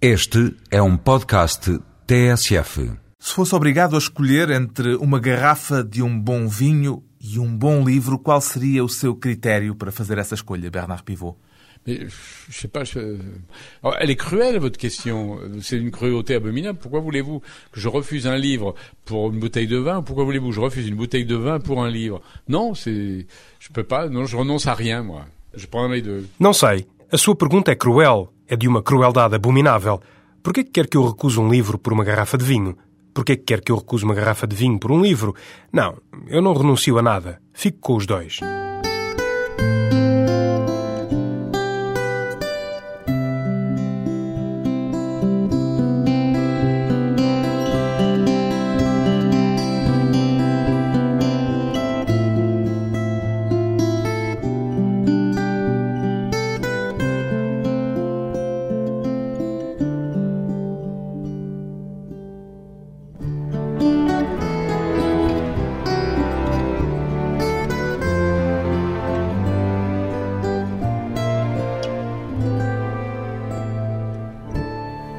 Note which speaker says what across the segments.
Speaker 1: Este é um podcast TSF.
Speaker 2: Se fosse obrigado a escolher entre uma garrafa de um bom vinho e um bom livro, qual seria o seu critério para fazer essa escolha, Bernard Pivot?
Speaker 3: Mais, je sais pas. Je... Alors, elle est cruelle votre question. C'est une cruauté abominable. Pourquoi voulez-vous que je refuse un livre pour une bouteille de vin Pourquoi voulez-vous que je refuse une bouteille de vin pour un livre Non, c'est. Je peux pas. Non, je renonce à rien, moi. Je prends les deux.
Speaker 4: Não sei. A sua pergunta é cruel. É de uma crueldade abominável. Por que quer que eu recuse um livro por uma garrafa de vinho? Por que quer que eu recuse uma garrafa de vinho por um livro? Não, eu não renuncio a nada. Fico com os dois.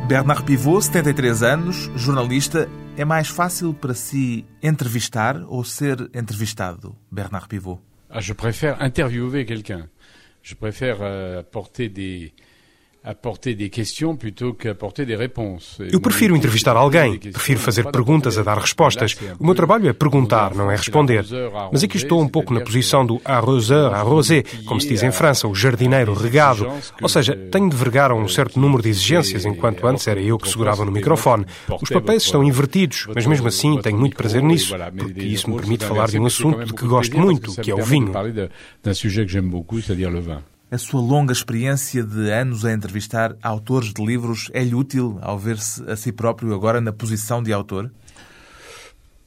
Speaker 2: Bernard Pivot, 73 anos, jornalista. É mais fácil para si entrevistar ou ser entrevistado, Bernard Pivot?
Speaker 3: Ah, je préfère interviewer quelqu'un. Je préfère euh, apporter des
Speaker 4: Eu prefiro entrevistar alguém, prefiro fazer perguntas a dar respostas. O meu trabalho é perguntar, não é responder. Mas aqui estou um pouco na posição do arroseur arrosé, como se diz em França, o jardineiro regado. Ou seja, tenho de vergar a um certo número de exigências, enquanto antes era eu que segurava no microfone. Os papéis estão invertidos, mas mesmo assim tenho muito prazer nisso, porque isso me permite falar de um assunto de que gosto muito, que é o vinho.
Speaker 2: A sua longa experiência de anos a entrevistar autores de livros é-lhe útil ao ver-se a si próprio agora na posição de autor?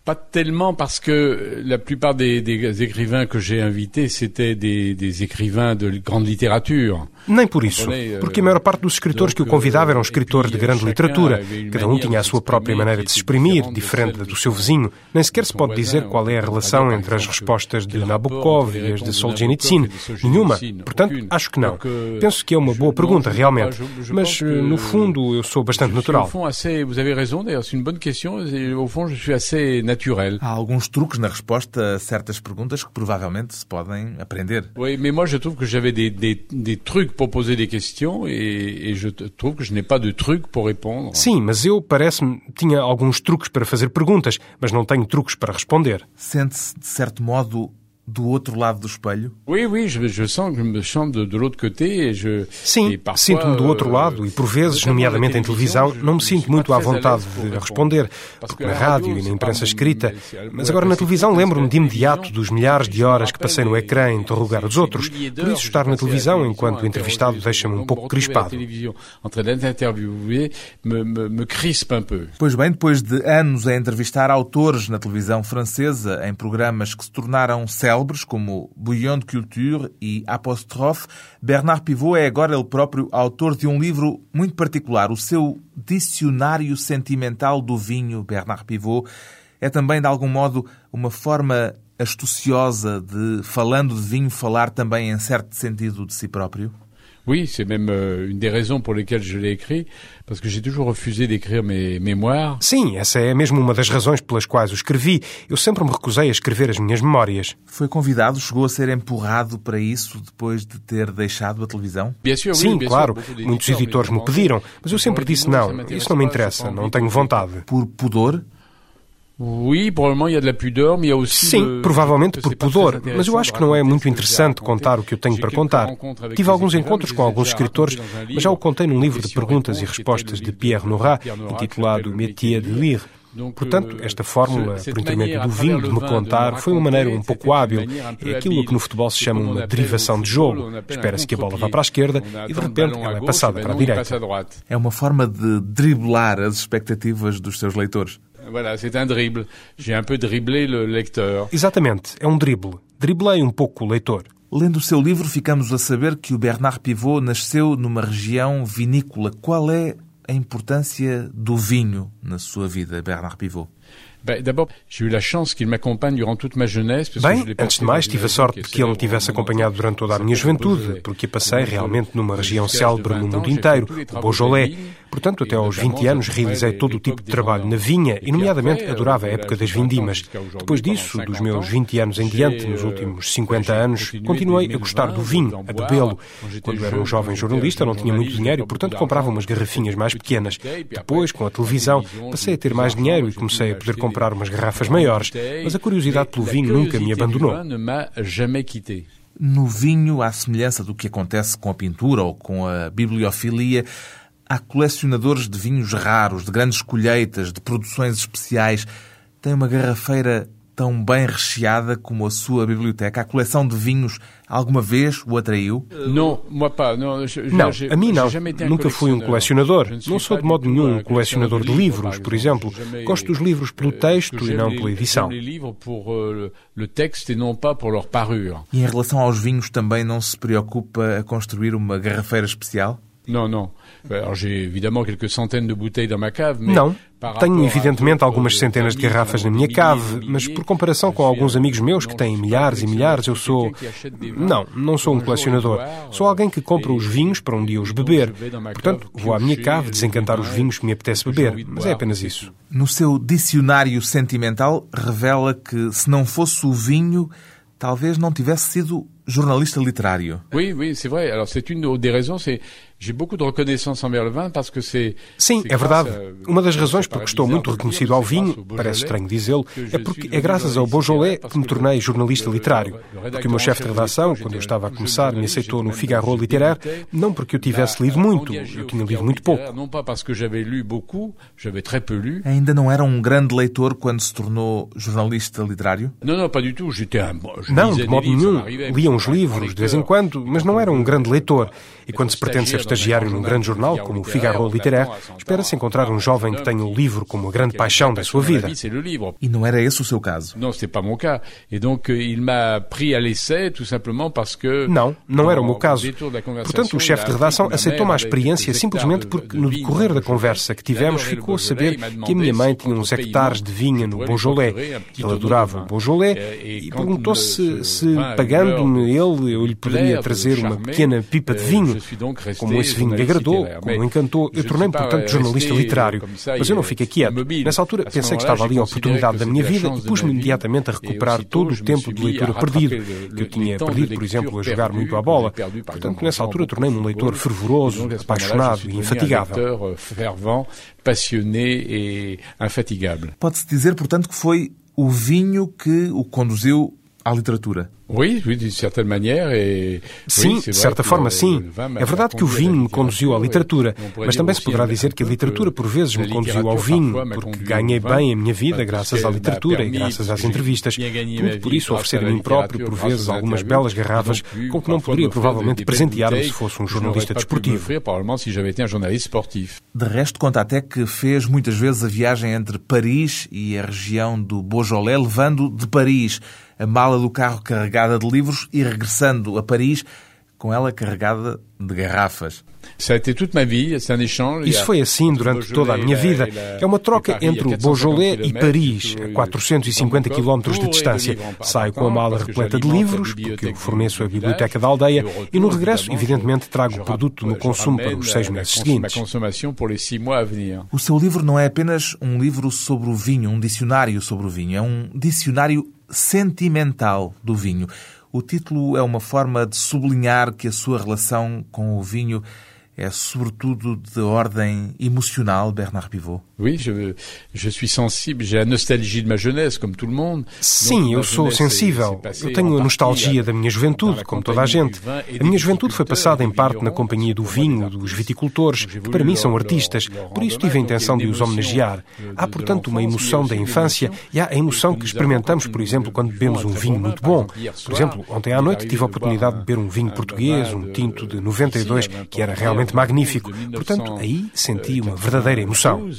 Speaker 3: Pas tellement parce que la plupart des, des écrivains que j'ai invités, c'était des, des écrivains de grande littérature.
Speaker 4: Nem por isso, porque a maior parte dos escritores que eu convidava eram escritores de grande literatura. Cada um tinha a sua própria maneira de se exprimir, diferente da do seu vizinho. Nem sequer se pode dizer qual é a relação entre as respostas de Nabokov e as de Solzhenitsyn. Nenhuma. Portanto, acho que não. Penso que é uma boa pergunta, realmente. Mas, no fundo, eu sou bastante natural.
Speaker 3: Au fond, assez, vous avez raison, d'ailleurs, c'est une bonne question. Et au fond, je suis assez naturel.
Speaker 2: Há alguns truques na resposta a certas perguntas que provavelmente se podem aprender.
Speaker 3: Oui, mais moi, je trouve que j'avais des, des, des trucs pour poser des questions et, et je trouve que je n'ai pas de trucs pour répondre.
Speaker 4: Sim, mas eu, parece-me, tinha alguns truques para fazer perguntas, mas não tenho truques para responder.
Speaker 2: Sente-se, de certo modo, do outro lado do espelho?
Speaker 3: Oui, oui, je, je sens que je me chante de, de l'autre côté et je...
Speaker 4: Sim, sinto-me do outro
Speaker 3: euh,
Speaker 4: lado e, por vezes, nomeadamente em televisão, não me sinto muito à vontade de responder, porque
Speaker 3: que
Speaker 4: na rádio e na imprensa escrita. Mas agora na televisão lembro-me de imediato dos milhares de horas que passei no ecrã a interrogar os outros. Por isso, estar na televisão enquanto entrevistado deixa-me um pouco crispado.
Speaker 2: Pois bem, depois de anos a entrevistar autores na televisão francesa em programas que se tornaram célebres, como Bouillon de Culture e Apostrophe, Bernard Pivot é agora ele próprio autor de um livro muito particular, o seu Dicionário Sentimental do Vinho, Bernard Pivot. É também, de algum modo, uma forma astuciosa de, falando de vinho, falar também em certo sentido de si próprio?
Speaker 3: Oui, c'est même euh, une des raisons pour lesquelles je l'ai écrit, parce que j'ai toujours refusé d'écrire mes mémoires.
Speaker 4: Sim, essa é mesmo uma das razões pelas quais o escrevi. Eu sempre me recusei a escrever as minhas memórias.
Speaker 2: Foi convidado, chegou a ser empurrado para isso depois de ter deixado a televisão?
Speaker 3: Bien sûr, oui,
Speaker 4: Sim,
Speaker 3: bien
Speaker 4: claro,
Speaker 3: sûr,
Speaker 4: muitos editores
Speaker 3: me
Speaker 4: me pediram, mas eu sempre disse não, isso não me interessa, não tenho vontade.
Speaker 2: Por pudor?
Speaker 3: Oui, probablement il y a de la pudeur, mais il y a aussi
Speaker 4: Sim, provavelmente por pudor, mas eu acho que não é muito interessante contar o que eu tenho para contar. Tive alguns encontros com alguns escritores, mas já o contei num livro de perguntas e respostas de Pierre Nora, intitulado Métier de Lire. Portanto, esta fórmula, por intermédio do vinho, de me contar, foi uma maneira um pouco hábil. É aquilo que no futebol se chama uma derivação de jogo. Espera-se que a bola vá para a esquerda e, de repente, ela é passada para a direita.
Speaker 2: É uma forma de driblar as expectativas dos seus leitores.
Speaker 3: Voilà, c'est un dribble. J'ai un peu dribblé le lecteur.
Speaker 4: Exatamente, é um drible. Driblei um pouco o leitor.
Speaker 2: Lendo o seu livro, ficamos a saber que o Bernard Pivot nasceu numa região vinícola. Qual é a importância do vinho na sua vida, Bernard Pivot?
Speaker 3: Bem,
Speaker 4: antes de mais, tive a sorte de que ele me tivesse acompanhado durante toda a minha juventude, porque passei realmente numa região célebre no mundo inteiro, o Beaujolais. Portanto, até aos 20 anos realizei todo o tipo de trabalho na vinha e, nomeadamente, adorava a época das vindimas. Depois disso, dos meus 20 anos em diante, nos últimos 50 anos, continuei a gostar do vinho, a bebê-lo. Quando era um jovem jornalista, não tinha muito dinheiro e, portanto, comprava umas garrafinhas mais pequenas. Depois, com a televisão, passei a ter mais dinheiro e comecei a poder comprar umas garrafas maiores. Mas a curiosidade pelo vinho nunca me abandonou.
Speaker 2: No vinho, à semelhança do que acontece com a pintura ou com a bibliofilia, Há colecionadores de vinhos raros, de grandes colheitas, de produções especiais. Tem uma garrafeira tão bem recheada como a sua biblioteca? A coleção de vinhos alguma vez o atraiu?
Speaker 3: Não, não,
Speaker 4: a mim não. Nunca fui um colecionador. Não sou de modo nenhum um colecionador de livros, por exemplo. Gosto dos livros pelo texto e não pela edição.
Speaker 3: Euh,
Speaker 2: e em relação aos vinhos também não se preocupa a construir uma garrafeira especial?
Speaker 3: Não, não. Alors j'ai évidemment quelques centaines de bouteilles dans ma cave,
Speaker 4: mais Não. Tenho evidentemente algumas centenas de garrafas na minha cave, mas por comparação com alguns amigos meus que têm milhares e milhares, eu sou. Não, não sou um colecionador. Sou alguém que compra os vinhos para um dia os beber. Portanto, vou à minha cave desencantar os vinhos que me apetece beber, mas é apenas isso.
Speaker 2: No seu dicionário sentimental, revela que se não fosse o vinho, talvez não tivesse sido jornalista littérario.
Speaker 3: Oui, oui, c'est vrai. Alors c'est une des raisons, c'est j'ai beaucoup de reconnaissance envers le vin parce que c'est
Speaker 4: Sim, é verdade. Uma das razões por que estou muito reconhecido ao vinho, parece estranho dizê-lo, é porque é graças ao Beaujolais que me tornei jornalista literário. Porque o meu chefe de redação, quando eu estava a começar, me aceitou no Figaro Littéraire, não porque eu tivesse lido muito, eu tinha lido muito pouco.
Speaker 3: Não parce que j'avais lu beaucoup, j'avais très peu lu.
Speaker 2: Ainda não era um grande leitor quando se tornou jornalista literário?
Speaker 3: Não, não, pas du tout. J'étais un
Speaker 4: Não, de modo nenhum. Lia uns livros de vez em quando, mas não era um grande leitor. E quando se pretende ser estagiário num grande jornal como o Figaro Littéraire, espera-se encontrar um jovem que tenha o livro como a grande paixão da sua vida.
Speaker 2: E não era esse o seu caso?
Speaker 3: Não, ce pas mon cas. Et donc il m'a pris à l'essai tout simplement parce que
Speaker 4: Não, não era o meu caso. Portanto, o chefe de redação aceitou-me a experiência simplesmente porque no decorrer da conversa que tivemos ficou a saber que a minha mãe tinha uns hectares de vinha no Beaujolais. Ele adorava o Beaujolais e perguntou-se se, pagando-me ele, eu lhe poderia trazer uma pequena pipa de vinho. Como esse vinho lhe agradou, como encantou, eu tornei-me, portanto, jornalista literário. Mas eu não fiquei quieto. Nessa altura, pensei que estava ali a oportunidade da minha vida e pus-me imediatamente a recuperar todo o tempo de leitura perdido, que eu tinha perdido, por exemplo, a jogar muito à bola. Portanto, nessa altura, tornei-me um leitor fervoroso, apaixonado e infatigável.
Speaker 3: passionné et infatigable.
Speaker 2: Pode-se dizer, portanto, que foi o vinho que o conduziu à literatura.
Speaker 3: Oui, oui, de certa maneira. E...
Speaker 4: Sim, de certa forma, sim. É verdade que o vinho me conduziu à literatura, mas também se poderá dizer que a literatura por vezes me conduziu ao vinho, porque ganhei bem a minha vida graças à literatura e graças às entrevistas. Tudo por isso oferecer a mim próprio, por vezes, algumas belas garrafas com que não poderia provavelmente presentear-me se fosse um jornalista desportivo.
Speaker 2: De resto, conta até que fez muitas vezes a viagem entre Paris e a região do Beaujolais, levando de Paris a mala do carro carregada de livros e regressando a Paris com ela carregada de garrafas.
Speaker 4: Isso foi assim durante toda a minha vida. É uma troca entre o Beaujolais e Paris, a 450 km de distância. Saio com a mala repleta de livros, porque eu forneço a biblioteca da aldeia, e no regresso, evidentemente, trago o produto no consumo para os seis meses seguintes.
Speaker 2: O seu livro não é apenas um livro sobre o vinho, um dicionário sobre o vinho, é um dicionário sentimental do vinho. O título é uma forma de sublinhar que a sua relação com o vinho é sobretudo de ordem emocional, Bernard Pivot?
Speaker 3: Oui, je, je suis sensible, j'ai la nostalgie de ma jeunesse.
Speaker 4: Sim, eu sou sensível. Eu tenho a nostalgia da minha juventude, como toda a gente. A minha juventude foi passada em parte na companhia do vinho, dos viticultores, que para mim são artistas, por isso tive a intenção de os homenagear. Há, portanto, uma emoção da infância e há a emoção que experimentamos, por exemplo, quando bebemos um vinho muito bom. Por exemplo, ontem à noite tive a oportunidade de beber um vinho português, um tinto de 92, que era realmente magnífico. Portanto, aí senti uma verdadeira emoção.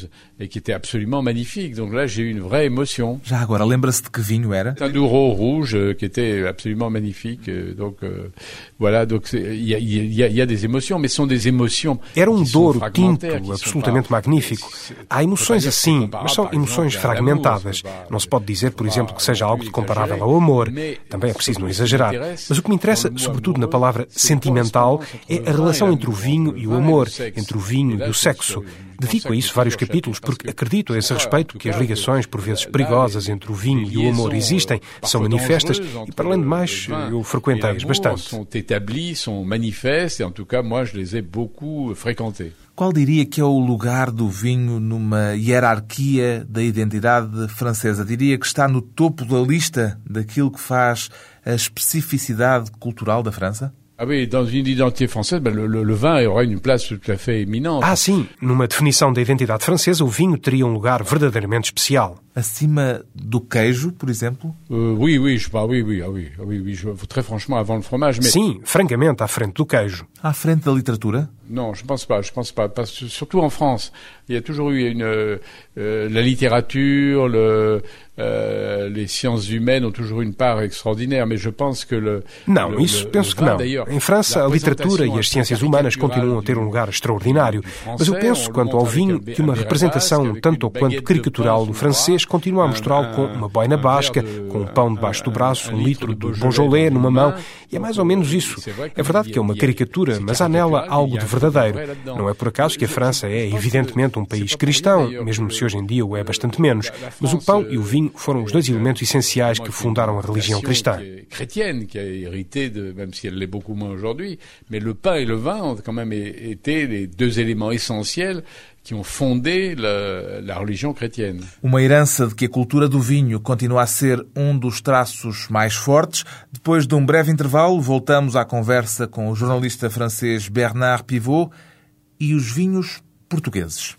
Speaker 3: Et qui était absolument magnifique. Donc là, j'ai eu une vraie émotion.
Speaker 2: Já agora, lembra-se de que vinho era?
Speaker 3: Un Douro rouge euh, qui était absolument magnifique. Euh, donc euh, voilà, donc il y a, y, a, y a, des émotions, mais sont des émotions.
Speaker 4: Era um Douro tinto absolutamente magnífico. Há emoções assim, mas são emoções fragmentadas. Não se pode dizer, por exemplo, que seja algo comparável ao amor. Também é preciso não exagerar. Mas o que me interessa, sobretudo na palavra sentimental, é a relação entre o vinho e o amor, entre o vinho e o sexo. Dedico a isso vários capítulos porque acredito a esse respeito que as ligações, por vezes perigosas, entre o vinho e o amor existem, são manifestas e, para além de mais, eu frequentei-as bastante.
Speaker 3: São établies, são manifestes, e, en tout cas, moi, je les ai beaucoup fréquentés.
Speaker 2: Qual diria que é o lugar do vinho numa hierarquia da identidade francesa? Diria que está no topo da lista daquilo que faz a especificidade cultural da França?
Speaker 3: Ah oui, dans une identité française, ben, le, le, vin une place tout à fait éminente.
Speaker 4: Ah, sim. Numa definição da identidade francesa, o vinho teria um lugar verdadeiramente especial.
Speaker 2: Acima do queijo, por exemplo?
Speaker 3: Uh, oui, oui, je, ah, oui, oui, ah, oui, ah, oui, oui, je, très franchement, avant le fromage. Mais...
Speaker 4: Sim, francamente, à frente do queijo.
Speaker 2: À frente da literatura?
Speaker 3: Non, je pense pas, je pense pas. Parce que, surtout en France, il y a toujours eu une, euh, la littérature, le, euh, les sciences humaines ont toujours une part extraordinaire, mais je pense que le.
Speaker 4: Não,
Speaker 3: le,
Speaker 4: isso penso que não. Em França, a literatura e as ciências humanas continuam a ter um lugar extraordinário. Mas eu penso, quanto ao vinho, que uma representação tanto ou quanto caricatural do francês continua a mostrá-lo com uma boina basca, com um pão debaixo do braço, um litro de Beaujolais numa mão, e é mais ou menos isso. É verdade que é uma caricatura, mas há nela algo de verdadeiro. Não é por acaso que a França é, evidentemente, um país cristão, mesmo se hoje em dia o é bastante menos. Mas o pão e o vinho foram os dois elementos essenciais que fundaram a religião cristã.
Speaker 3: Chrétienne, qui a hérité de, même si elle l'est beaucoup moins aujourd'hui, mais le pain et le vin ont quand même été les deux éléments essentiels que ont fondé la, la, religião chrétienne.
Speaker 2: Uma herança de que a cultura do vinho continua a ser um dos traços mais fortes. Depois de um breve intervalo, voltamos à conversa com o jornalista francês Bernard Pivot e os vinhos portugueses.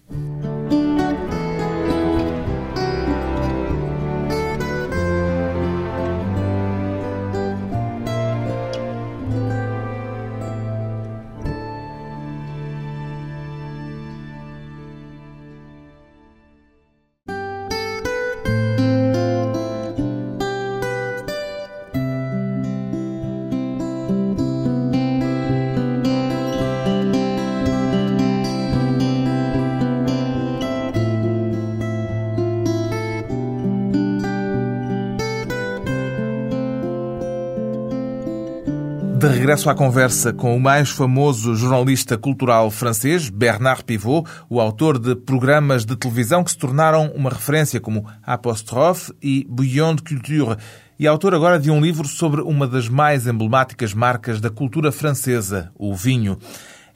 Speaker 2: Regresso à conversa com o mais famoso jornalista cultural francês, Bernard Pivot, o autor de programas de televisão que se tornaram uma referência como Apostrophe e Bouillon de Culture, e autor agora de um livro sobre uma das mais emblemáticas marcas da cultura francesa, o vinho.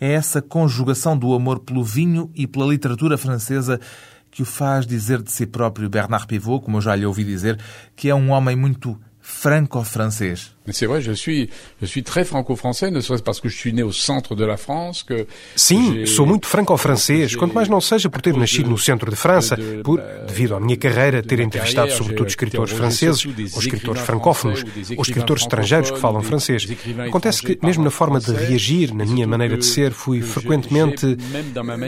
Speaker 2: É essa conjugação do amor pelo vinho e pela literatura francesa que o faz dizer de si próprio Bernard Pivot, como eu já lhe ouvi dizer, que é um homem muito franco-francês.
Speaker 3: C'est vrai, je suis, je suis très franco-français, ne serait-ce parce que je suis né au centre de la France que...
Speaker 4: Sim, sou muito franco-francês, quanto mais não seja por ter nascido no centro de França, por, devido à minha carreira, ter entrevistado sobretudo escritores franceses, ou escritores francófonos, ou escritores estrangeiros que falam francês. Acontece que, mesmo na forma de reagir, na minha maneira de ser, fui frequentemente...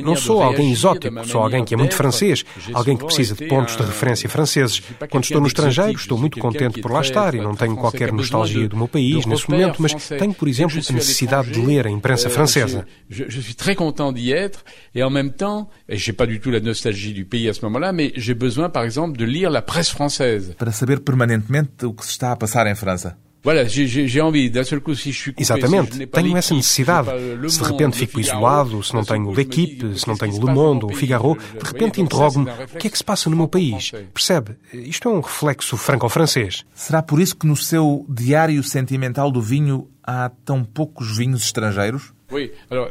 Speaker 4: Não sou alguém exótico, sou alguém que é muito francês, alguém que precisa de pontos de referência franceses. Quando estou no estrangeiro, estou muito contente por lá estar e não tenho qualquer nostalgia do meu país nesse momento, mas tenho, por exemplo, a necessidade de ler a imprensa francesa.
Speaker 3: Je, je suis très content d'y être et en même temps, et j'ai pas du tout la nostalgie du pays à ce moment-là, mais j'ai besoin, par exemple, de lire la presse française.
Speaker 2: Para saber permanentemente o que se está a passar em França.
Speaker 4: Exatamente, tenho essa necessidade. Se de repente fico isolado, se não tenho L'Equipe, se não tenho Le Monde ou Figaro, de repente interrogo-me o que é que se passa no meu país. Percebe? Isto é um reflexo franco-francês.
Speaker 2: Será por isso que no seu diário sentimental do vinho há tão poucos vinhos estrangeiros?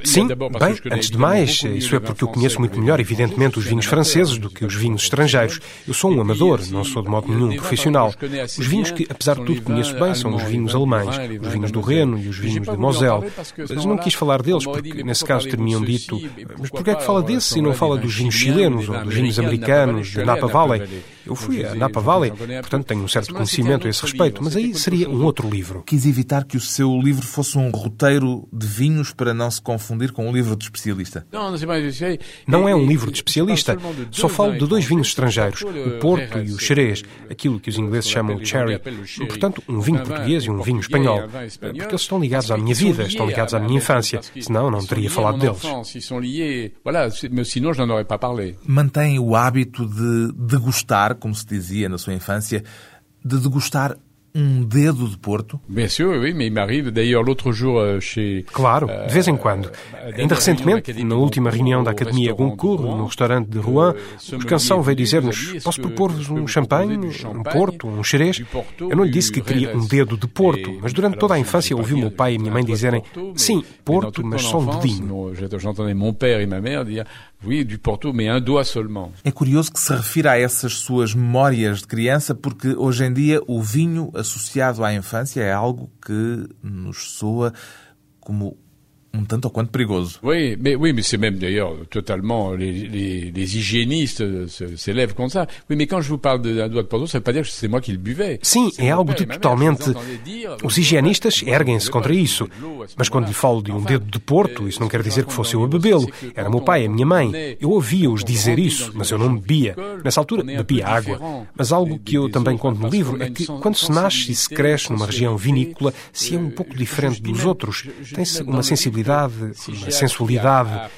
Speaker 4: Sim, bem, antes de mais, isso é porque eu conheço muito melhor, evidentemente, os vinhos franceses do que os vinhos estrangeiros. Eu sou um amador, não sou de modo nenhum profissional. Os vinhos que, apesar de tudo, conheço bem são os vinhos alemães, os vinhos do Reno e os vinhos de Moselle. Mas não quis falar deles porque, nesse caso, teriam dito mas porquê é que fala desses e não fala dos vinhos chilenos ou dos vinhos americanos, de Napa Valley? Eu fui a Napa Valley, portanto tenho um certo conhecimento a esse respeito, mas aí seria um outro livro.
Speaker 2: Quis evitar que o seu livro fosse um roteiro de vinhos para não se confundir com um livro de especialista.
Speaker 4: Não é um livro de especialista. Só falo de dois vinhos estrangeiros, o Porto e o Xerez, aquilo que os ingleses chamam de cherry. Portanto, um vinho português e um vinho espanhol. Porque eles estão ligados à minha vida, estão ligados à minha infância. Senão, não teria falado deles.
Speaker 2: Mantém o hábito de degustar, como se dizia na sua infância, de degustar um dedo de Porto?
Speaker 3: Bien sûr, oui, mais il m'arrive d'ailleurs l'autre jour euh, chez...
Speaker 4: Claro, de vez em quando. Ainda recentemente, na última reunião da Academia Goncourt, no restaurante de Rouen, o Canção veio dizer-nos posso propor-vos um champanhe, um Porto, um xerez? Eu não lhe disse que queria um dedo de Porto, mas durante toda a infância ouvi o meu pai e minha mãe dizerem sim, Porto, mas só um dedinho.
Speaker 2: É curioso que se refira a essas suas memórias de criança, porque hoje em dia o vinho associado à infância é algo que nos soa como um tanto ou quanto perigoso.
Speaker 3: Oui, mais, oui, mais c'est même d'ailleurs totalement les, les, les hygiénistes s'élèvent contre ça. Oui, mais quand je vous parle d'un doigt de Porto, ça veut pas dire que c'est moi qui le buvais.
Speaker 4: Sim, é algo de totalmente. Os higienistas erguem-se contra isso. Mas quando lhe falo de um dedo de Porto, isso não quer dizer que fosse eu a bebê-lo. Era meu pai, a minha mãe. Eu ouvia-os dizer isso, mas eu não bebia. Nessa altura, bebia água. Mas algo que eu também conto no livro é que quando se nasce e se cresce numa região vinícola, se é um pouco diferente dos outros, tem-se uma sensibilidade uma sensualidade.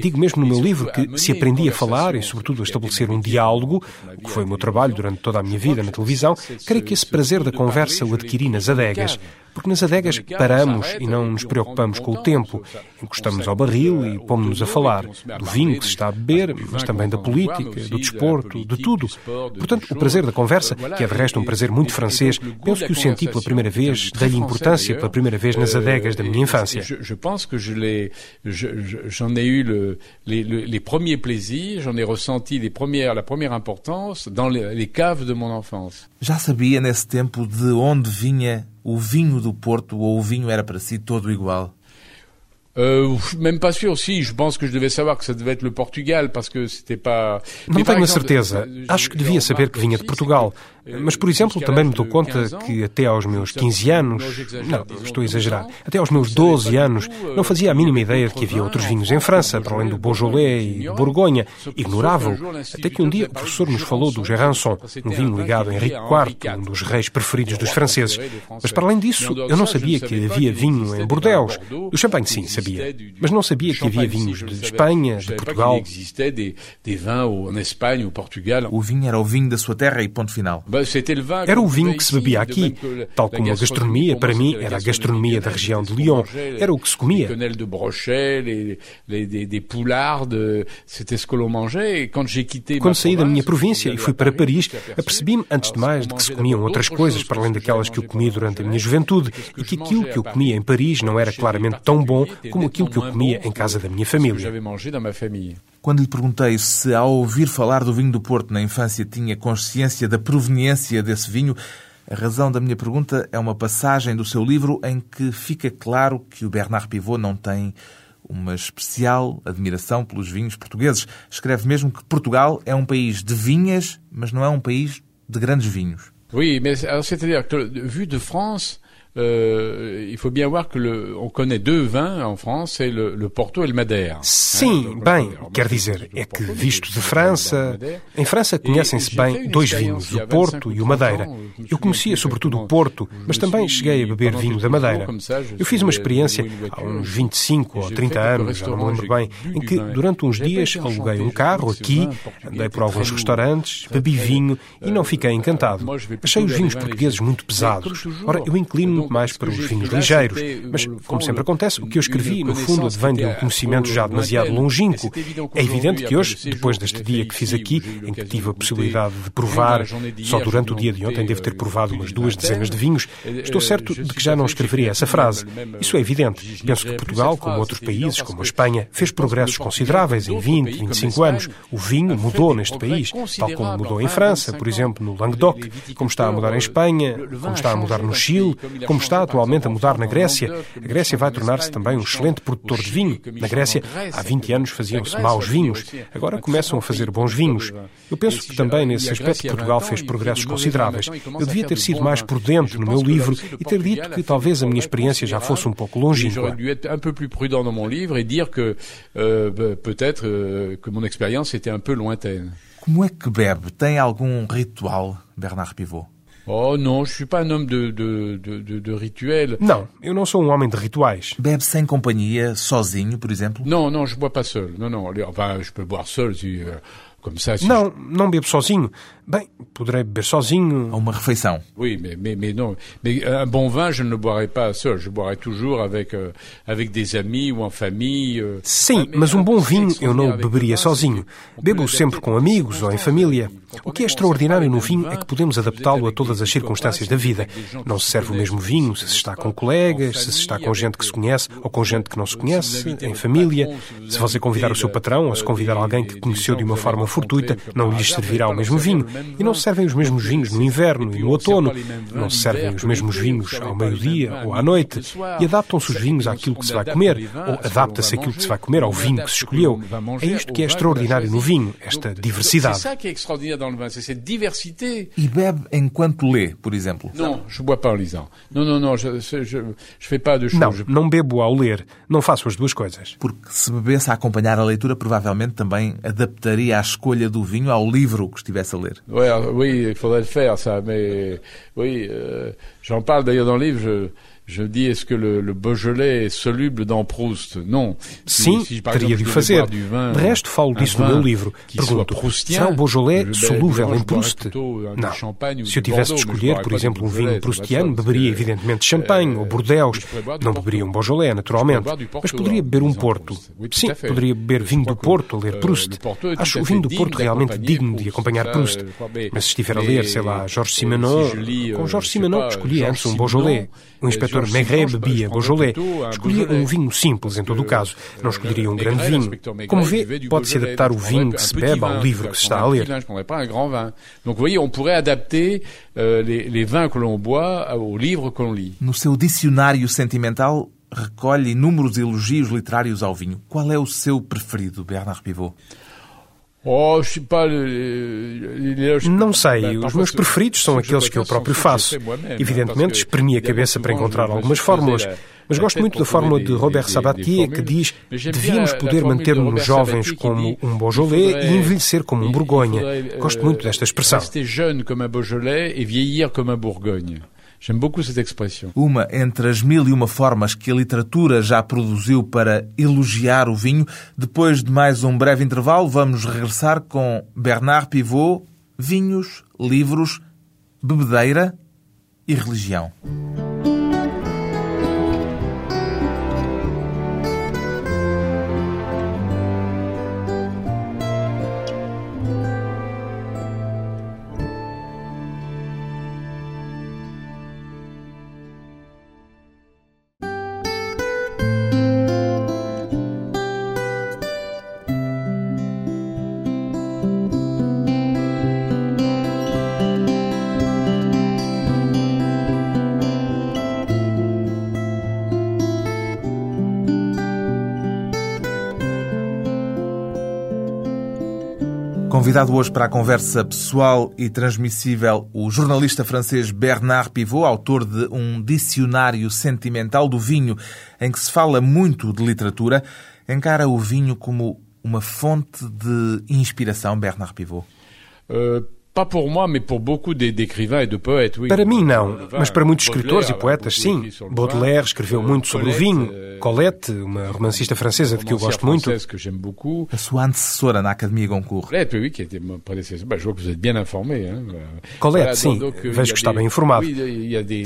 Speaker 4: Digo mesmo no meu livro que se aprendi a falar e, sobretudo, a estabelecer um diálogo, o que foi o meu trabalho durante toda a minha vida na televisão, creio que esse prazer da conversa o adquiri nas adegas porque nas adegas paramos e não nos preocupamos com o tempo. Encostamos ao barril e pomos-nos a falar do vinho que se está a beber, mas também da política, do desporto, de tudo. Portanto, o prazer da conversa, que é de resto um prazer muito francês, penso que o senti pela primeira vez, dei-lhe importância pela primeira vez nas adegas da minha infância.
Speaker 3: Je pense que j'en ai eu les premiers plaisirs, j'en ai ressenti les premières, la première importance dans les caves de mon enfance.
Speaker 2: Já sabia nesse tempo de onde vinha o vinho do Porto ou o vinho era para si todo igual?
Speaker 3: Euh, même pas sûr. Si, je pense que je devais savoir que ça devait être le Portugal, parce que c'était pas...
Speaker 4: Não tenho a certeza. Acho que devia saber que vinha de Portugal. Mas, por exemplo, também me dou conta que até aos meus 15 anos, não, estou a exagerar, até aos meus 12 anos, não fazia a mínima ideia de que havia outros vinhos em França, para além do Beaujolais e do Borgonha. Ignorava-o. Até que um dia o professor nos falou do Gerançon, um vinho ligado a Henrique IV, um dos reis preferidos dos franceses. Mas, para além disso, eu não sabia que havia vinho em Bordeaux. Do champanhe, sim, sabia. Mas não sabia que havia vinhos de Espanha, de Portugal.
Speaker 2: O vinho era o vinho da sua terra e ponto final.
Speaker 4: Era o vinho que se bebia aqui, tal como a gastronomia, para mim, era a gastronomia da região de Lyon. Era o que se comia. Quando saí da minha província e fui para Paris, apercebi-me, antes de mais, de que se comiam outras coisas para além daquelas que eu comi durante a minha juventude e que aquilo que eu comia em Paris não era claramente tão bom como aquilo que eu comia em casa da minha família.
Speaker 2: Quando lhe perguntei se, ao ouvir falar do vinho do Porto na infância, tinha consciência da proveniência desse vinho, a razão da minha pergunta é uma passagem do seu livro em que fica claro que o Bernard Pivot não tem uma especial admiração pelos vinhos portugueses. Escreve mesmo que Portugal é um país de vinhas, mas não é um país de grandes vinhos.
Speaker 3: Oui, mais c'est-à-dire que vu de France, Euh, il faut bien voir que le, on connaît deux vins en France, c'est le, le, Porto e Madeira.
Speaker 4: Sim, bem, quer dizer, é que visto de França, em França conhecem-se bem dois vinhos, o Porto e o Madeira. Eu conhecia sobretudo o Porto, mas também cheguei a beber vinho da Madeira. Eu fiz uma experiência há uns 25 ou 30 anos, já não me lembro bem, em que durante uns dias aluguei um carro aqui, andei por alguns restaurantes, bebi vinho e não fiquei encantado. Achei os vinhos portugueses muito pesados. Ora, eu inclino mais para os vinhos ligeiros. Mas, como sempre acontece, o que eu escrevi, no fundo, advém de um conhecimento já demasiado longínquo. É evidente que hoje, depois deste dia que fiz aqui, em que tive a possibilidade de provar, só durante o dia de ontem devo ter provado umas duas dezenas de vinhos, estou certo de que já não escreveria essa frase. Isso é evidente. Penso que Portugal, como outros países, como a Espanha, fez progressos consideráveis em 20, 25 anos. O vinho mudou neste país, tal como mudou em França, por exemplo, no Languedoc, como está a mudar em Espanha, como está a mudar no Chile, como está atualmente a mudar na Grécia, a Grécia vai tornar-se também um excelente produtor de vinho. Na Grécia, há 20 anos faziam-se maus vinhos, agora começam a fazer bons vinhos. Eu penso que também nesse aspecto Portugal fez progressos consideráveis. Eu devia ter sido mais prudente no meu livro e ter dito que talvez a minha experiência já fosse um pouco longínqua.
Speaker 3: un peu plus prudent dans mon livre et dire que euh, peut-être euh, que mon expérience était un peu lointaine.
Speaker 2: Como é que bebe? Tem algum ritual, Bernard Pivot?
Speaker 3: Oh non, je suis pas un homme de, de, de, de rituel.
Speaker 4: Não, eu não sou um homem de rituais.
Speaker 2: Bebe sem companhia, sozinho, por exemplo?
Speaker 3: Non, non, je bois pas seul. Non, non. Enfin, je peux boire seul si, euh,
Speaker 4: não, não bebo sozinho. Bem, poderei beber sozinho.
Speaker 2: A uma refeição.
Speaker 3: Oui, mais, mais, mais non. Mais un bon vin, je ne boirai pas seul. Je boirai toujours avec, euh, avec des amis ou en famille. Euh.
Speaker 4: Sim, mas um bom vinho eu não o beberia sozinho. Bebo sempre com amigos ou em família. O que é extraordinário no vinho é que podemos adaptá-lo a todas as circunstâncias da vida. Não se serve o mesmo vinho se se está com colegas, se se está com gente que se conhece ou com gente que não se conhece, em família. Se você convidar o seu patrão ou se convidar alguém que conheceu de uma forma fortuita, não lhes servirá o mesmo vinho. E não se servem os mesmos vinhos no inverno e no outono. Não se servem os mesmos vinhos ao meio-dia ou à noite. E adaptam-se os vinhos àquilo que se vai comer, ou adapta-se aquilo que se vai comer ao vinho que se escolheu. É isto que é extraordinário no vinho, esta diversidade.
Speaker 2: E bebe enquanto lê, por exemplo?
Speaker 3: Não, je bois pas en lisant. Não, não, não, je, je, je fais pas de
Speaker 4: Não, não bebo ao ler. Não faço as duas coisas.
Speaker 2: Porque se bebesse a acompanhar a leitura, provavelmente também adaptaria a escolha do vinho ao livro que estivesse a ler.
Speaker 3: Ouais, oui, il faudrait le faire, ça. Mais oui, euh, j'en parle d'ailleurs dans le livre. Je, Je dis, est-ce que le, le, Beaujolais est soluble dans Proust? Non.
Speaker 4: Sim, si, si, teria de o fazer. De resto, falo disso no meu livro. Pergunto, será o Beaujolais solúvel em Proust? Não. Se eu tivesse de escolher, por exemplo, um vinho proustiano, beberia evidentemente champanhe ou Bordeaux. Não beberia um Beaujolais, naturalmente. Mas poderia beber um Porto. Sim, poderia beber vinho do Porto a ler Proust. Acho o vinho do Porto realmente digno de acompanhar Proust. Mas se estiver a ler, sei lá, Georges Simenon, com Georges Simenon escolhi antes um Beaujolais. Um inspetor Maigret bebia Beaujolais. Escolhia um vinho simples, em todo o caso. Não escolheria um grande vinho. Como vê, pode-se adaptar o vinho que se bebe ao livro que se está a ler.
Speaker 3: Euh, les, les vins que l'on boit au livre que l'on lit.
Speaker 2: No seu dicionário sentimental, recolhe inúmeros elogios literários ao vinho. Qual é o seu preferido, Bernard Pivot?
Speaker 3: Oh,
Speaker 4: Não sei, os meus preferidos são aqueles que eu próprio faço. Evidentemente, espremi a cabeça para encontrar algumas fórmulas. Mas gosto muito da fórmula de Robert Sabatier, que diz devíamos poder manter-nos jovens como um Beaujolais e envelhecer como um Borgonha. Gosto muito desta expressão.
Speaker 3: J'aime beaucoup cette expression.
Speaker 2: Uma entre as mil e uma formas que a literatura já produziu para elogiar o vinho. Depois de mais um breve intervalo, vamos regressar com Bernard Pivot, vinhos, livros, bebedeira e religião. Convidado hoje para a conversa pessoal e transmissível o jornalista francês Bernard Pivot, autor de um dicionário sentimental do vinho, em que se fala muito de literatura, encara o vinho como uma fonte de inspiração, Bernard Pivot?
Speaker 3: Uh...
Speaker 4: Para mim, não, mas para muitos escritores e poetas, sim. Baudelaire escreveu muito sobre o vinho. Euh, Colette, uma romancista francesa de que eu gosto muito.
Speaker 2: A sua antecessora na Academia Goncourt.
Speaker 4: Colette, sim, euh, vejo que está bem informado.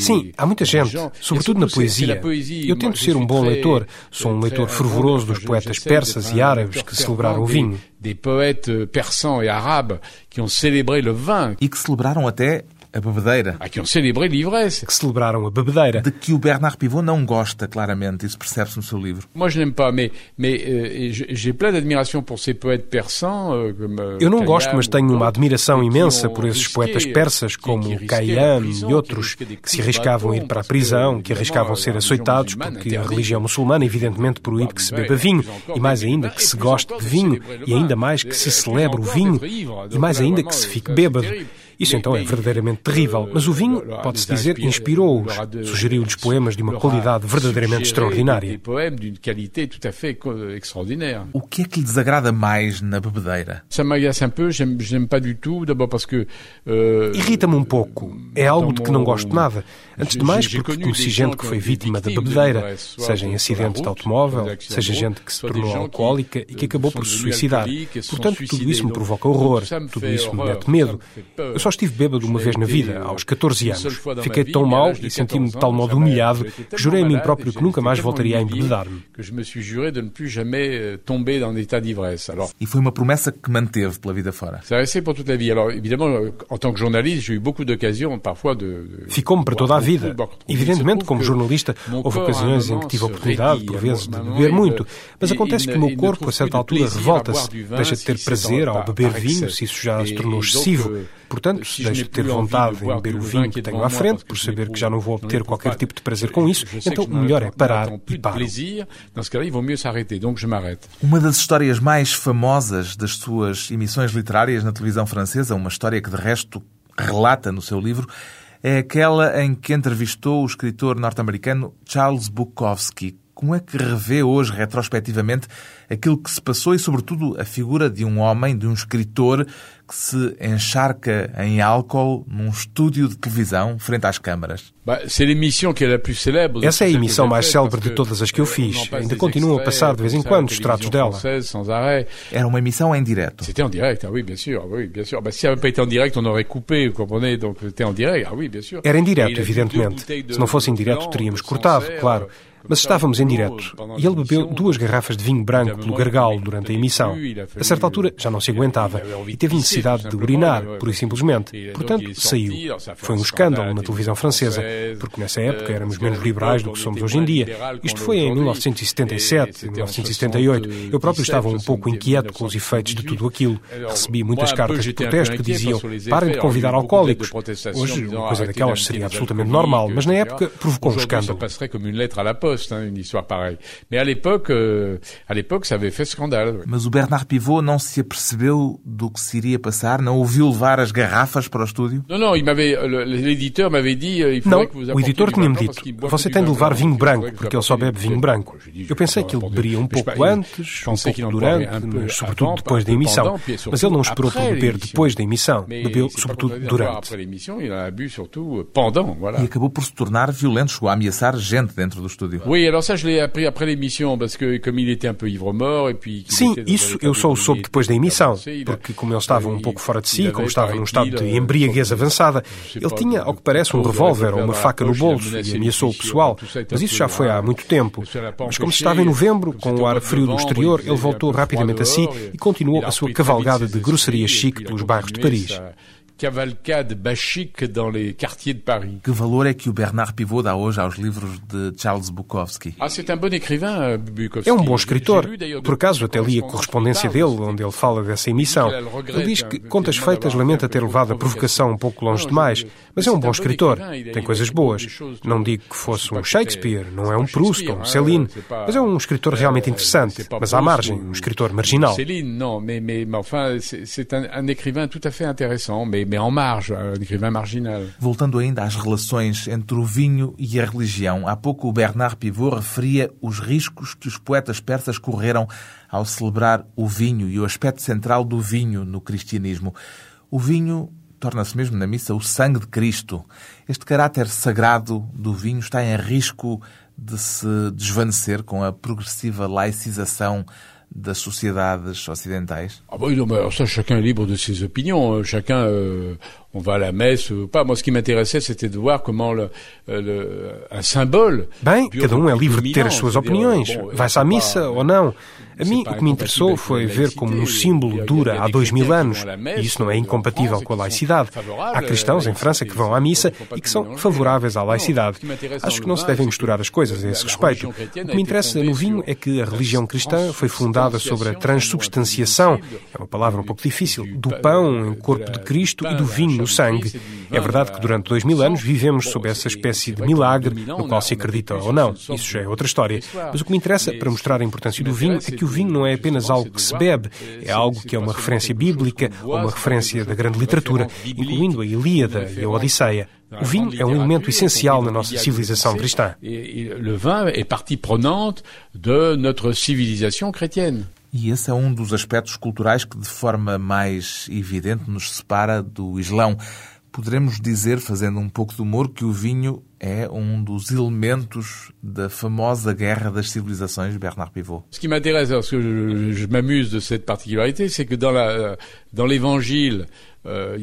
Speaker 4: Sim, há muita gente, sobretudo na poesia. Eu tento ser um bom leitor. Sou um leitor fervoroso dos poetas persas e árabes que celebraram o vinho.
Speaker 3: Des poètes persans et arabes qui ont célébré le vin.
Speaker 2: A bebedeira.
Speaker 3: Ah, que ont célébré l'ivresse.
Speaker 4: Que celebraram a bebedeira.
Speaker 2: De que o Bernard Pivot não gosta, claramente. Isso percebe-se no seu livro.
Speaker 3: Moi, je n'aime pas, mais, mais euh, j'ai plein d'admiration pour ces poètes persans. Euh, euh,
Speaker 4: Eu não gosto, mas tenho uma admiração imensa por esses poetas persas como Khayyam e outros que se arriscavam a ir para a prisão, que arriscavam ser açoitados, porque a religião muçulmana evidentemente proíbe que se beba vinho, e mais ainda que se goste de vinho, e ainda mais que se celebre o vinho, e mais ainda que se fique bêbado. Isso então é verdadeiramente terrível, mas o vinho, pode-se dizer, inspirou-os, sugeriu-lhes poemas de uma qualidade verdadeiramente extraordinária.
Speaker 2: O que é que lhe desagrada mais na bebedeira?
Speaker 4: Euh, Irrita-me um pouco. É algo de que não gosto nada. Antes de mais, porque conheci gente que foi vítima da bebedeira, seja em acidente de automóvel, seja gente que se tornou alcoólica e que acabou por se suicidar. Portanto, tudo isso me provoca horror, tudo isso me mete medo. Eu só estive bêbado uma vez na vida, aos 14 anos. Fiquei tão mal e senti-me de tal modo humilhado que jurei a mim próprio que nunca mais voltaria a embebedar-me.
Speaker 2: E foi uma promessa que manteve pela vida fora.
Speaker 4: Ficou-me para toda a vida. Evidentemente, como jornalista, houve ocasiões em que tive a oportunidade, por vezes, de beber muito, mas acontece que o meu corpo, a certa altura, revolta-se, deixa de ter prazer ao beber vinho, se isso já se tornou excessivo. Portanto, se deixo de ter vontade em beber o vinho que tenho à frente, por saber que já não vou obter qualquer tipo de prazer com isso, então o melhor é parar e paro.
Speaker 2: Uma das histórias mais famosas das suas emissões literárias na televisão francesa, uma história que de resto relata no seu livro, é aquela em que entrevistou o escritor norte-americano Charles Bukowski. Como é que revê hoje, retrospectivamente, aquilo que se passou e, sobretudo, a figura de um homem, de um escritor que se encharca em álcool num estúdio de televisão frente às câmaras?
Speaker 4: Essa é a emissão mais célebre de todas as que eu fiz. Ainda continuam a passar de vez em quando os tratos dela.
Speaker 2: Era uma emissão em direto.
Speaker 3: C'était en direct, ah oui, bien sûr, ah oui, bien sûr. Bah, si ça n'avait pas été en direct, on aurait coupé, vous comprenez? Donc c'était en direct, ah oui, bien sûr.
Speaker 4: Era em direto, evidentemente. Se não fosse em direto, teríamos cortado, claro. Mas estávamos em direto e ele bebeu duas garrafas de vinho branco pelo gargalo durante a emissão. A certa altura já não se aguentava e teve necessidade de urinar, pura e simplesmente. Portanto, saiu. Foi um escândalo na televisão francesa, porque nessa época éramos menos liberais do que somos hoje em dia. Isto foi em 1977, 1978. Eu próprio estava um pouco inquieto com os efeitos de tudo aquilo. Recebi muitas cartas de protesto que diziam parem de convidar alcoólicos. Hoje, uma coisa daquelas seria absolutamente normal, mas na época provocou um escândalo
Speaker 3: poste, hein, une histoire pareille. Mais à l'époque, euh, à l'époque, ça avait fait scandale.
Speaker 2: Mas o Bernard Pivot não se apercebeu do que se iria passar? Não ouviu levar as garrafas para o estúdio?
Speaker 3: Não, não, il m'avait, l'éditeur m'avait dit, euh, il
Speaker 4: não, que vous o editor tinha-me dito, você tem de levar vinho branco, porque ele só bebe vinho branco. Eu pensei que ele beberia um pouco antes, um pouco durante, mas sobretudo depois da emissão. Mas ele não esperou por beber depois da emissão, bebeu sobretudo durante.
Speaker 2: E acabou por se tornar violento, chegou a ameaçar gente dentro do estúdio.
Speaker 3: Oui, alors ça je l'ai appris après l'émission parce que comme il était un peu ivre-mort et puis
Speaker 4: Sim, isso eu só o soube depois da emissão, porque como ele estava um pouco fora de si, como estava num estado de embriaguez avançada, ele tinha, ao que parece, um revólver ou uma faca no bolso e ameaçou o pessoal, mas isso já foi há muito tempo. Mas como estava em novembro, com o ar frio do exterior, ele voltou rapidamente a si e continuou a sua cavalgada de grosseria chique pelos bairros de Paris
Speaker 3: cavalcade bachique dans les quartiers de Paris.
Speaker 2: Que valor é que o Bernard Pivot dá hoje aos livros de Charles Bukowski?
Speaker 3: Ah, c'est un bon écrivain, euh, Bukowski.
Speaker 4: É um bom escritor. Por acaso, até li a correspondência dele, onde ele fala dessa emissão. Ele diz que, contas feitas, lamenta ter levado a provocação um pouco longe demais. Mas é um bom escritor. Tem coisas boas. Não digo que fosse um Shakespeare, não é um Proust ou um Céline. Mas é um escritor realmente interessante. Mas à margem, um escritor marginal.
Speaker 3: Céline, não, mas, enfin, c'est un, un écrivain tout à fait intéressant, mais mais en marge, un écrivain marginal.
Speaker 2: Voltando ainda às relações entre o vinho e a religião, há pouco o Bernard Pivot referia os riscos que os poetas persas correram ao celebrar o vinho e o aspecto central do vinho no cristianismo. O vinho torna-se mesmo na missa o sangue de Cristo. Este caráter sagrado do vinho está em risco de se desvanecer com a progressiva laicização das sociedades ocidentais?
Speaker 3: Ah bah, non, ça, chacun est libre de ses opinions. Chacun, euh, on va à la messe ou pas. Moi, ce qui m'intéressait, c'était de voir comment le, le, un symbole.
Speaker 4: Bem, cada um é livre de ter as suas opiniões. Vai-se à missa ou não. A mim, o que me interessou foi ver como um símbolo dura há dois mil anos, e isso não é incompatível com a laicidade. Há cristãos em França que vão à missa e que são favoráveis à laicidade. Acho que não se devem misturar as coisas a esse respeito. O que me interessa no vinho é que a religião cristã foi fundada sobre a transubstanciação, é uma palavra um pouco difícil, do pão em corpo de Cristo e do vinho no sangue. É verdade que durante dois mil anos vivemos sob essa espécie de milagre, no qual se acredita ou não. Isso já é outra história. Mas o que me interessa para mostrar a importância do vinho é que o vinho não é apenas algo que se bebe, é algo que é uma referência bíblica ou uma referência da grande literatura, incluindo a Ilíada e a Odisseia. O vinho é um elemento essencial na nossa civilização cristã.
Speaker 3: Le vin est partie prenante de notre civilisation chrétienne.
Speaker 2: E esse é um dos aspectos culturais que de forma mais evidente nos separa do Islão. Poderemos dizer, fazendo um pouco de humor, que o vinho é um dos elementos da famosa guerra das civilizações, Bernard Pivot.
Speaker 3: Ce qui m'intéresse, parce que je, je m'amuse de cette particularité, c'est que dans l'évangile, Uh,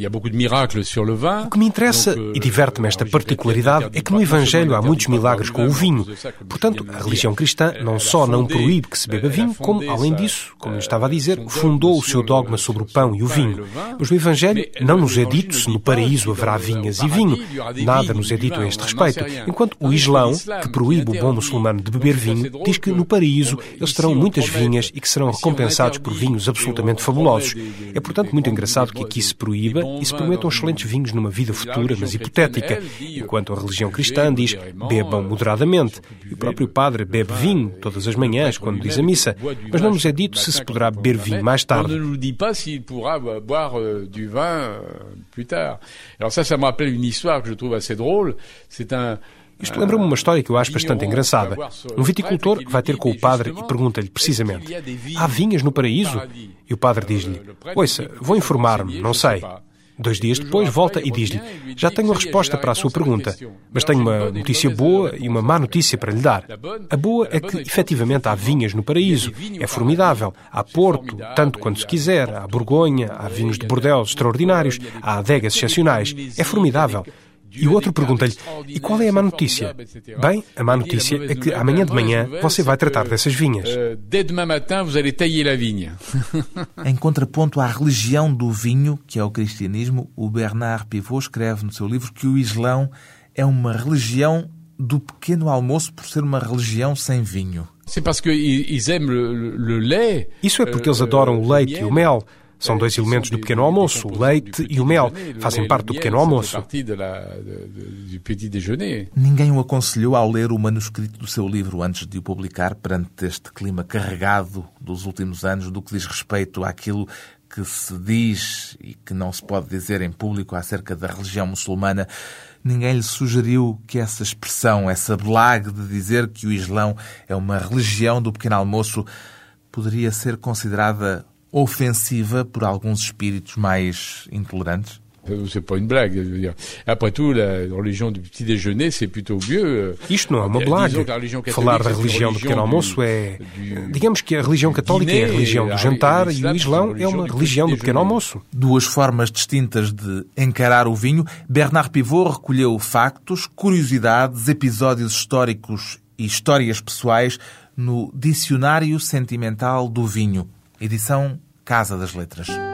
Speaker 4: o que me interessa
Speaker 3: euh,
Speaker 4: e diverte-me esta particularidade é que no Evangelho há muitos milagres com o vinho. Portanto, a religião cristã não só não proíbe que se beba vinho, como, além disso, como eu estava a dizer, fundou o seu dogma sobre o pão e o vinho. Mas no Evangelho não nos é dito se no paraíso haverá vinhas e vinho. Nada nos é dito a este respeito. Enquanto o Islão, que proíbe o bom muçulmano de beber vinho, diz que no paraíso eles terão muitas vinhas e que serão recompensados por vinhos absolutamente fabulosos. É, portanto, muito engraçado que aqui se proíba e se prometam excelentes vinhos numa vida futura, mas hipotética, enquanto a religião cristã diz bebam moderadamente. E o próprio padre bebe vinho todas as manhãs quando diz a missa, mas não nos é dito se se poderá beber vinho mais tarde.
Speaker 3: Alors ça, ça me rappelle une histoire que je trouve assez drôle. C'est un,
Speaker 4: isto lembra-me uma história que eu acho bastante engraçada. Um viticultor vai ter com o padre e pergunta-lhe precisamente: Há vinhas no paraíso? E o padre diz-lhe: Ouça, vou informar-me, não sei. Dois dias depois volta e diz-lhe: Já tenho a resposta para a sua pergunta, mas tenho uma notícia boa e uma má notícia para lhe dar. A boa é que, efetivamente, há vinhas no paraíso. É formidável. Há Porto, tanto quanto se quiser. Há Borgonha, há vinhos de bordel extraordinários, há adegas excepcionais. É formidável. E o outro pergunta-lhe: E qual é a má notícia? Bem, a má notícia é que amanhã de manhã você vai tratar dessas vinhas.
Speaker 2: Em contraponto à religião do vinho, que é o cristianismo, o Bernard Pivot escreve no seu livro que o Islão é uma religião do pequeno almoço por ser uma religião sem vinho.
Speaker 4: Isso é porque eles adoram o leite e o mel. São dois elementos do pequeno almoço, o leite e o mel. Fazem parte do pequeno almoço.
Speaker 2: Ninguém o aconselhou ao ler o manuscrito do seu livro antes de o publicar, perante este clima carregado dos últimos anos, do que diz respeito àquilo que se diz e que não se pode dizer em público acerca da religião muçulmana. Ninguém lhe sugeriu que essa expressão, essa blague de dizer que o Islão é uma religião do pequeno almoço, poderia ser considerada ofensiva por alguns espíritos mais intolerantes?
Speaker 3: C'est pas une blague. Je veux dire. Après tout, la religion du petit déjeuner, c'est plutôt mieux.
Speaker 4: Isto não é uma blague. Falar da religião do pequeno almoço é. Digamos que a religião católica é a religião do jantar e o Islão é uma religião do pequeno almoço.
Speaker 2: Duas formas distintas de encarar o vinho. Bernard Pivot recolheu factos, curiosidades, episódios históricos e histórias pessoais no Dicionário Sentimental do Vinho edição Casa das Letras.